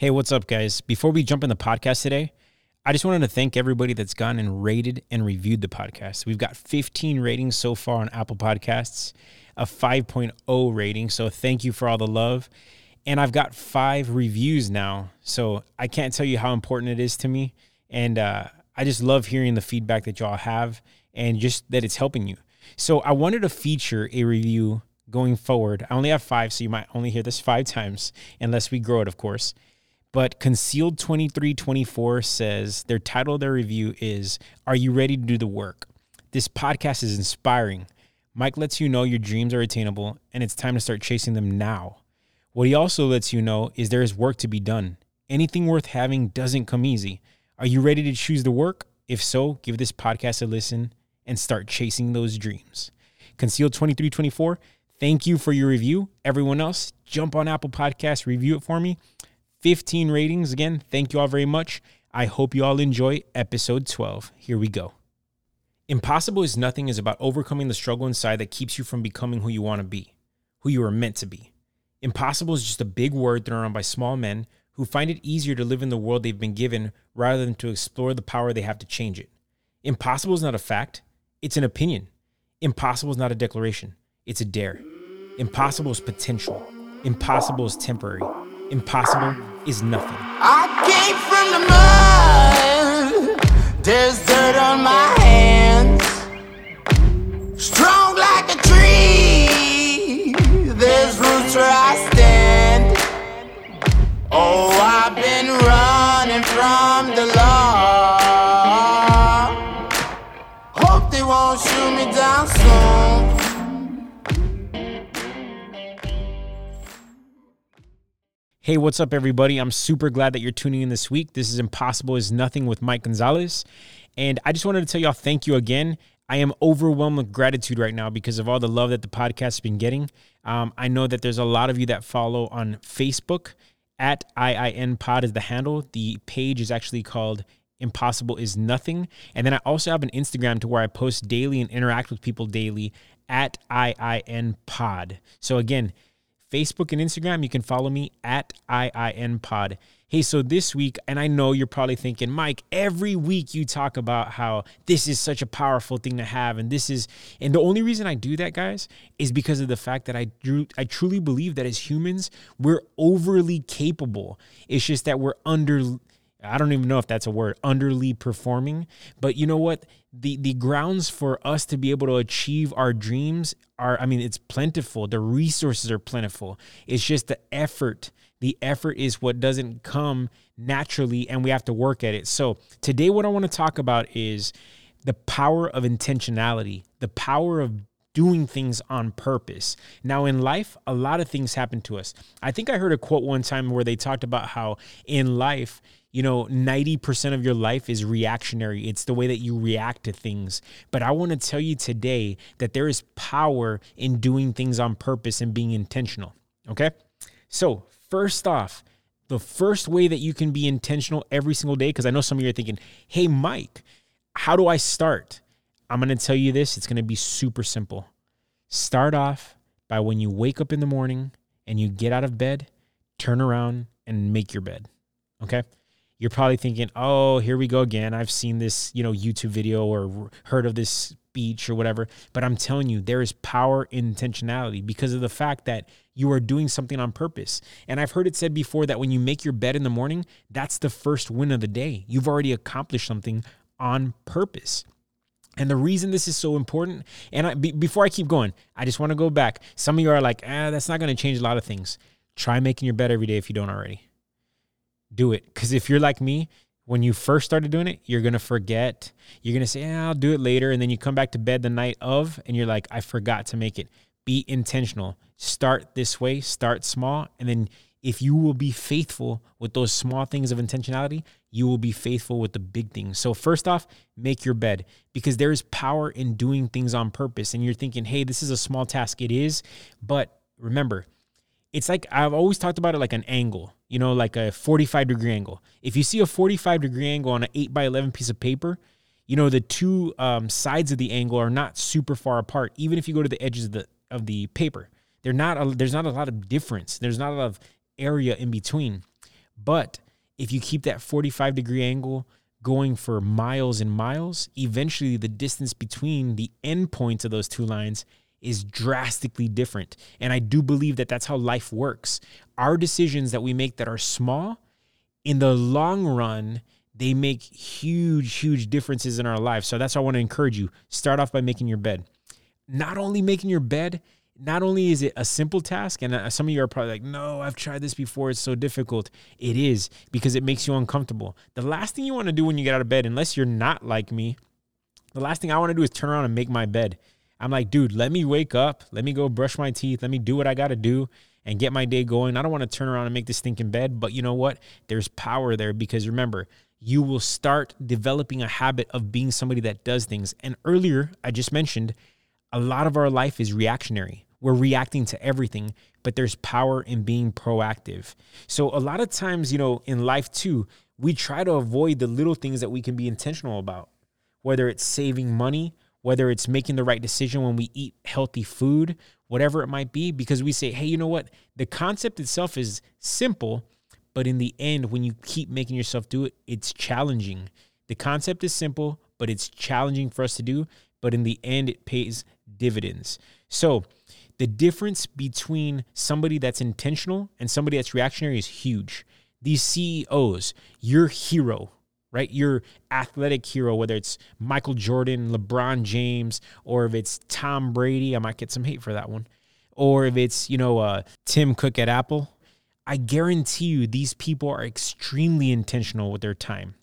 Hey, what's up, guys? Before we jump in the podcast today, I just wanted to thank everybody that's gone and rated and reviewed the podcast. We've got 15 ratings so far on Apple Podcasts, a 5.0 rating. So thank you for all the love. And I've got five reviews now. So I can't tell you how important it is to me. And uh, I just love hearing the feedback that y'all have and just that it's helping you. So I wanted to feature a review going forward. I only have five, so you might only hear this five times, unless we grow it, of course. But Concealed 2324 says their title of their review is Are You Ready to Do the Work? This podcast is inspiring. Mike lets you know your dreams are attainable and it's time to start chasing them now. What he also lets you know is there is work to be done. Anything worth having doesn't come easy. Are you ready to choose the work? If so, give this podcast a listen and start chasing those dreams. Concealed 2324, thank you for your review. Everyone else, jump on Apple Podcasts, review it for me 15 ratings. Again, thank you all very much. I hope you all enjoy episode 12. Here we go. Impossible is Nothing is about overcoming the struggle inside that keeps you from becoming who you want to be, who you are meant to be. Impossible is just a big word thrown around by small men who find it easier to live in the world they've been given rather than to explore the power they have to change it. Impossible is not a fact, it's an opinion. Impossible is not a declaration, it's a dare. Impossible is potential. Impossible is temporary. Impossible is nothing. I came from the mud. There's dirt on my hands. Hey, what's up, everybody? I'm super glad that you're tuning in this week. This is Impossible is Nothing with Mike Gonzalez. And I just wanted to tell y'all thank you again. I am overwhelmed with gratitude right now because of all the love that the podcast has been getting. Um, I know that there's a lot of you that follow on Facebook at IIN Pod is the handle. The page is actually called Impossible is Nothing. And then I also have an Instagram to where I post daily and interact with people daily at IIN Pod. So again, Facebook and Instagram, you can follow me at IIN Pod. Hey, so this week, and I know you're probably thinking, Mike, every week you talk about how this is such a powerful thing to have. And this is, and the only reason I do that, guys, is because of the fact that I drew, I truly believe that as humans, we're overly capable. It's just that we're under, I don't even know if that's a word, underly performing. But you know what? The the grounds for us to be able to achieve our dreams are, I mean, it's plentiful. The resources are plentiful. It's just the effort. The effort is what doesn't come naturally, and we have to work at it. So today, what I want to talk about is the power of intentionality, the power of doing things on purpose. Now, in life, a lot of things happen to us. I think I heard a quote one time where they talked about how in life, you know, 90% of your life is reactionary. It's the way that you react to things. But I want to tell you today that there is power in doing things on purpose and being intentional. Okay. So, first off, the first way that you can be intentional every single day, because I know some of you are thinking, hey, Mike, how do I start? I'm going to tell you this. It's going to be super simple. Start off by when you wake up in the morning and you get out of bed, turn around and make your bed. Okay. You're probably thinking, oh, here we go again. I've seen this, you know, YouTube video or heard of this speech or whatever. But I'm telling you, there is power in intentionality because of the fact that you are doing something on purpose. And I've heard it said before that when you make your bed in the morning, that's the first win of the day. You've already accomplished something on purpose. And the reason this is so important, and before I keep going, I just want to go back. Some of you are like, ah, that's not going to change a lot of things. Try making your bed every day if you don't already. Do it. Because if you're like me, when you first started doing it, you're to forget. You're to say, yeah, I'll do it later. And then you come back to bed the night of, and you're like, I forgot to make it. Be intentional. Start this way, start small. And then if you will be faithful with those small things of intentionality, you will be faithful with the big things. So, first off, make your bed because there is power in doing things on purpose. And you're thinking, hey, this is a small task. It is. But remember, it's like I've always talked about it like an angle, you know, like a 45 degree angle. If you see a 45 degree angle on an 8 by 11 piece of paper, you know, the two um, sides of the angle are not super far apart, even if you go to the edges of the, of the paper. They're not a, there's not a lot of difference. There's not a lot of area in between. But if you keep that 45 degree angle going for miles and miles, eventually the distance between the endpoints of those two lines is drastically different. And I do believe that that's how life works. Our decisions that we make that are small, in the long run, they make huge, huge differences in our lives. So that's why I want to encourage you. Start off by making your bed. Not only making your bed, not only is it a simple task, and uh, some of you are probably like, no, I've tried this before. It's so difficult. It is because it makes you uncomfortable. The last thing you want to do when you get out of bed, unless you're not like me, the last thing I want to do is turn around and make my bed. I'm like, dude, let me wake up. Let me go brush my teeth. Let me do what I got to do and get my day going. I don't want to turn around and make this stinking bed. But you know what? There's power there because remember, you will start developing a habit of being somebody that does things. And earlier, I just mentioned a lot of our life is reactionary. We're reacting to everything, but there's power in being proactive. So, a lot of times, you know, in life too, we try to avoid the little things that we can be intentional about, whether it's saving money, whether it's making the right decision when we eat healthy food, whatever it might be, because we say, hey, you know what? The concept itself is simple, but in the end, when you keep making yourself do it, it's challenging. The concept is simple, but it's challenging for us to do. But in the end, it pays dividends. So, the difference between somebody that's intentional and somebody that's reactionary is huge. These CEOs, your hero, right? Your athletic hero, whether it's Michael Jordan, LeBron James, or if it's Tom Brady, I might get some hate for that one, or if it's, you know, uh, Tim Cook at Apple, I guarantee you these people are extremely intentional with their time.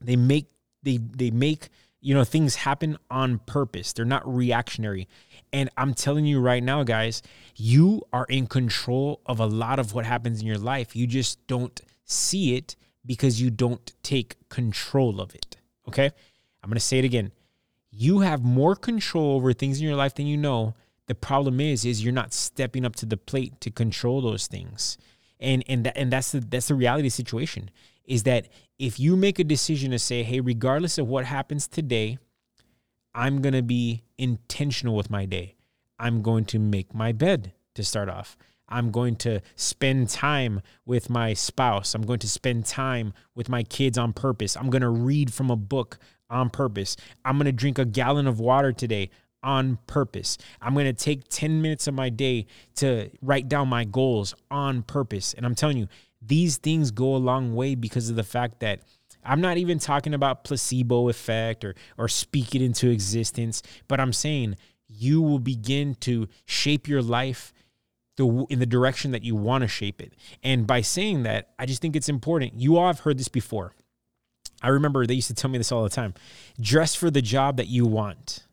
They make they they make you know things happen on purpose. They're not reactionary. And I'm telling you right now guys, you are in control of a lot of what happens in your life. You just don't see it because you don't take control of it. Okay? I'm going to say it again. You have more control over things in your life than you know. The problem is is you're not stepping up to the plate to control those things and and that, and that's the that's the reality situation is that if you make a decision to say hey regardless of what happens today i'm going to be intentional with my day i'm going to make my bed to start off i'm going to spend time with my spouse i'm going to spend time with my kids on purpose i'm going to read from a book on purpose i'm going to drink a gallon of water today on purpose. I'm going to take 10 minutes of my day to write down my goals on purpose. And I'm telling you, these things go a long way because of the fact that I'm not even talking about placebo effect or or speak it into existence, but I'm saying you will begin to shape your life the, in the direction that you want to shape it. And by saying that, I just think it's important. You all have heard this before. I remember they used to tell me this all the time. Dress for the job that you want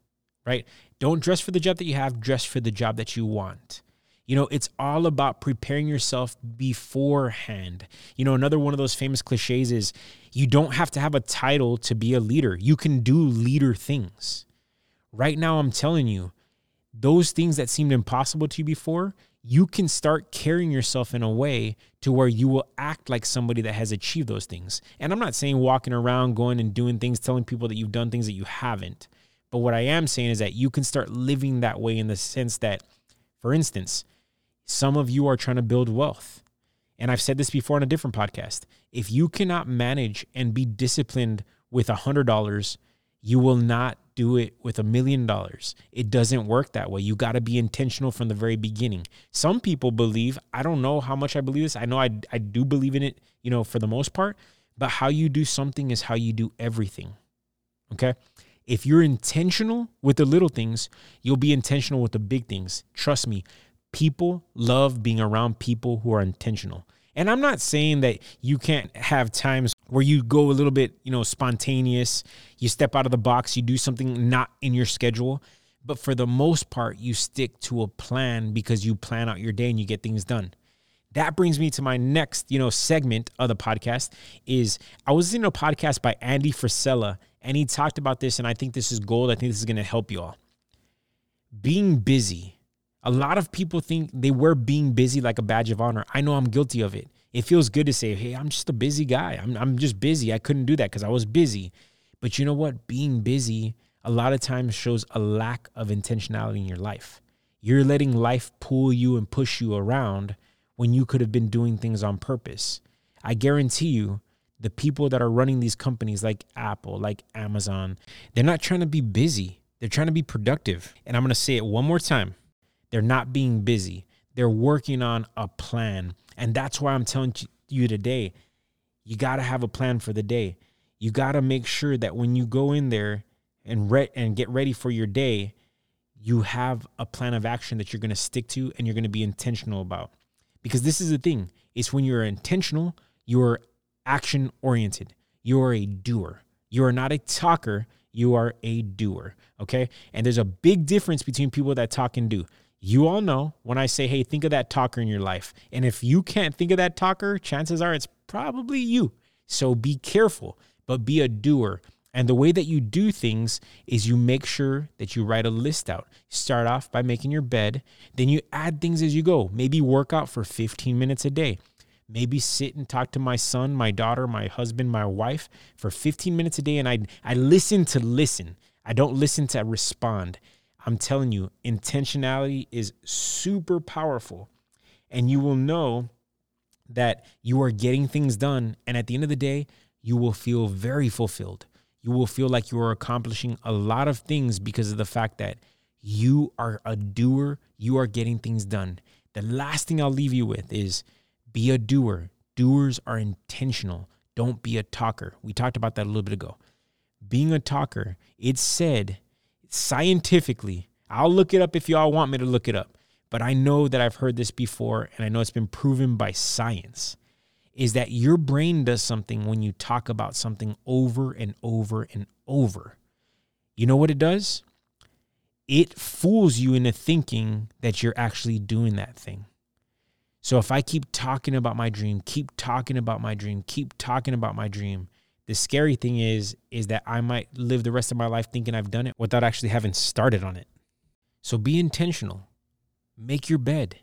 right? Don't dress for the job that you have, dress for the job that you want. You know, it's all about preparing yourself beforehand. You know, another one of those famous cliches is you don't have to have a title to be a leader. You can do leader things. Right now, I'm telling you, those things that seemed impossible to you before, you can start carrying yourself in a way to where you will act like somebody that has achieved those things. And I'm not saying walking around, going and doing things, telling people that you've done things that you haven't. But what I am saying is that you can start living that way in the sense that, for instance, some of you are trying to build wealth. And I've said this before on a different podcast. If you cannot manage and be disciplined with a hundred dollars, you will not do it with a million dollars. It doesn't work that way. You got to be intentional from the very beginning. Some people believe, I don't know how much I believe this. I know I, I do believe in it, you know, for the most part, but how you do something is how you do everything. Okay. If you're intentional with the little things, you'll be intentional with the big things. Trust me, people love being around people who are intentional. And I'm not saying that you can't have times where you go a little bit, you know, spontaneous, you step out of the box, you do something not in your schedule, but for the most part, you stick to a plan because you plan out your day and you get things done. That brings me to my next, you know, segment of the podcast is I was in a podcast by Andy Frisella and he talked about this, and I think this is gold. I think this is going to help you all. Being busy. A lot of people think they wear being busy like a badge of honor. I know I'm guilty of it. It feels good to say, hey, I'm just a busy guy. I'm, I'm just busy. I couldn't do that because I was busy. But you know what? Being busy a lot of times shows a lack of intentionality in your life. You're letting life pull you and push you around when you could have been doing things on purpose. I guarantee you, the people that are running these companies like Apple, like Amazon, they're not trying to be busy. They're trying to be productive. And I'm going to say it one more time. They're not being busy. They're working on a plan. And that's why I'm telling you today, you got to have a plan for the day. You got to make sure that when you go in there and re- and get ready for your day, you have a plan of action that you're going to stick to and you're going to be intentional about. Because this is the thing, it's when you're intentional, you're action oriented. You're a doer. You are not a talker, you are a doer, okay? And there's a big difference between people that talk and do. You all know when I say, hey, think of that talker in your life. And if you can't think of that talker, chances are it's probably you. So be careful, but be a doer. And the way that you do things is you make sure that you write a list out. Start off by making your bed, then you add things as you go. Maybe work out for 15 minutes a day. Maybe sit and talk to my son, my daughter, my husband, my wife for 15 minutes a day and I I listen to listen. I don't listen to respond. I'm telling you, intentionality is super powerful. And you will know that you are getting things done and at the end of the day, you will feel very fulfilled you will feel like you are accomplishing a lot of things because of the fact that you are a doer, you are getting things done. The last thing I'll leave you with is be a doer. Doers are intentional. Don't be a talker. We talked about that a little bit ago. Being a talker, it's said scientifically, I'll look it up if y'all want me to look it up, but I know that I've heard this before and I know it's been proven by science is that your brain does something when you talk about something over and over and over. You know what it does? It fools you into thinking that you're actually doing that thing. So if I keep talking about my dream, keep talking about my dream, keep talking about my dream, the scary thing is is that i might live the rest of my life thinking i've done it without actually having started on it. So be intentional. Make your bed.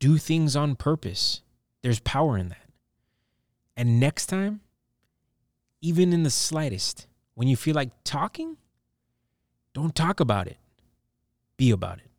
Do things on purpose. There's power in that. And next time even in the slightest when you feel like talking don't talk about it. Be about it.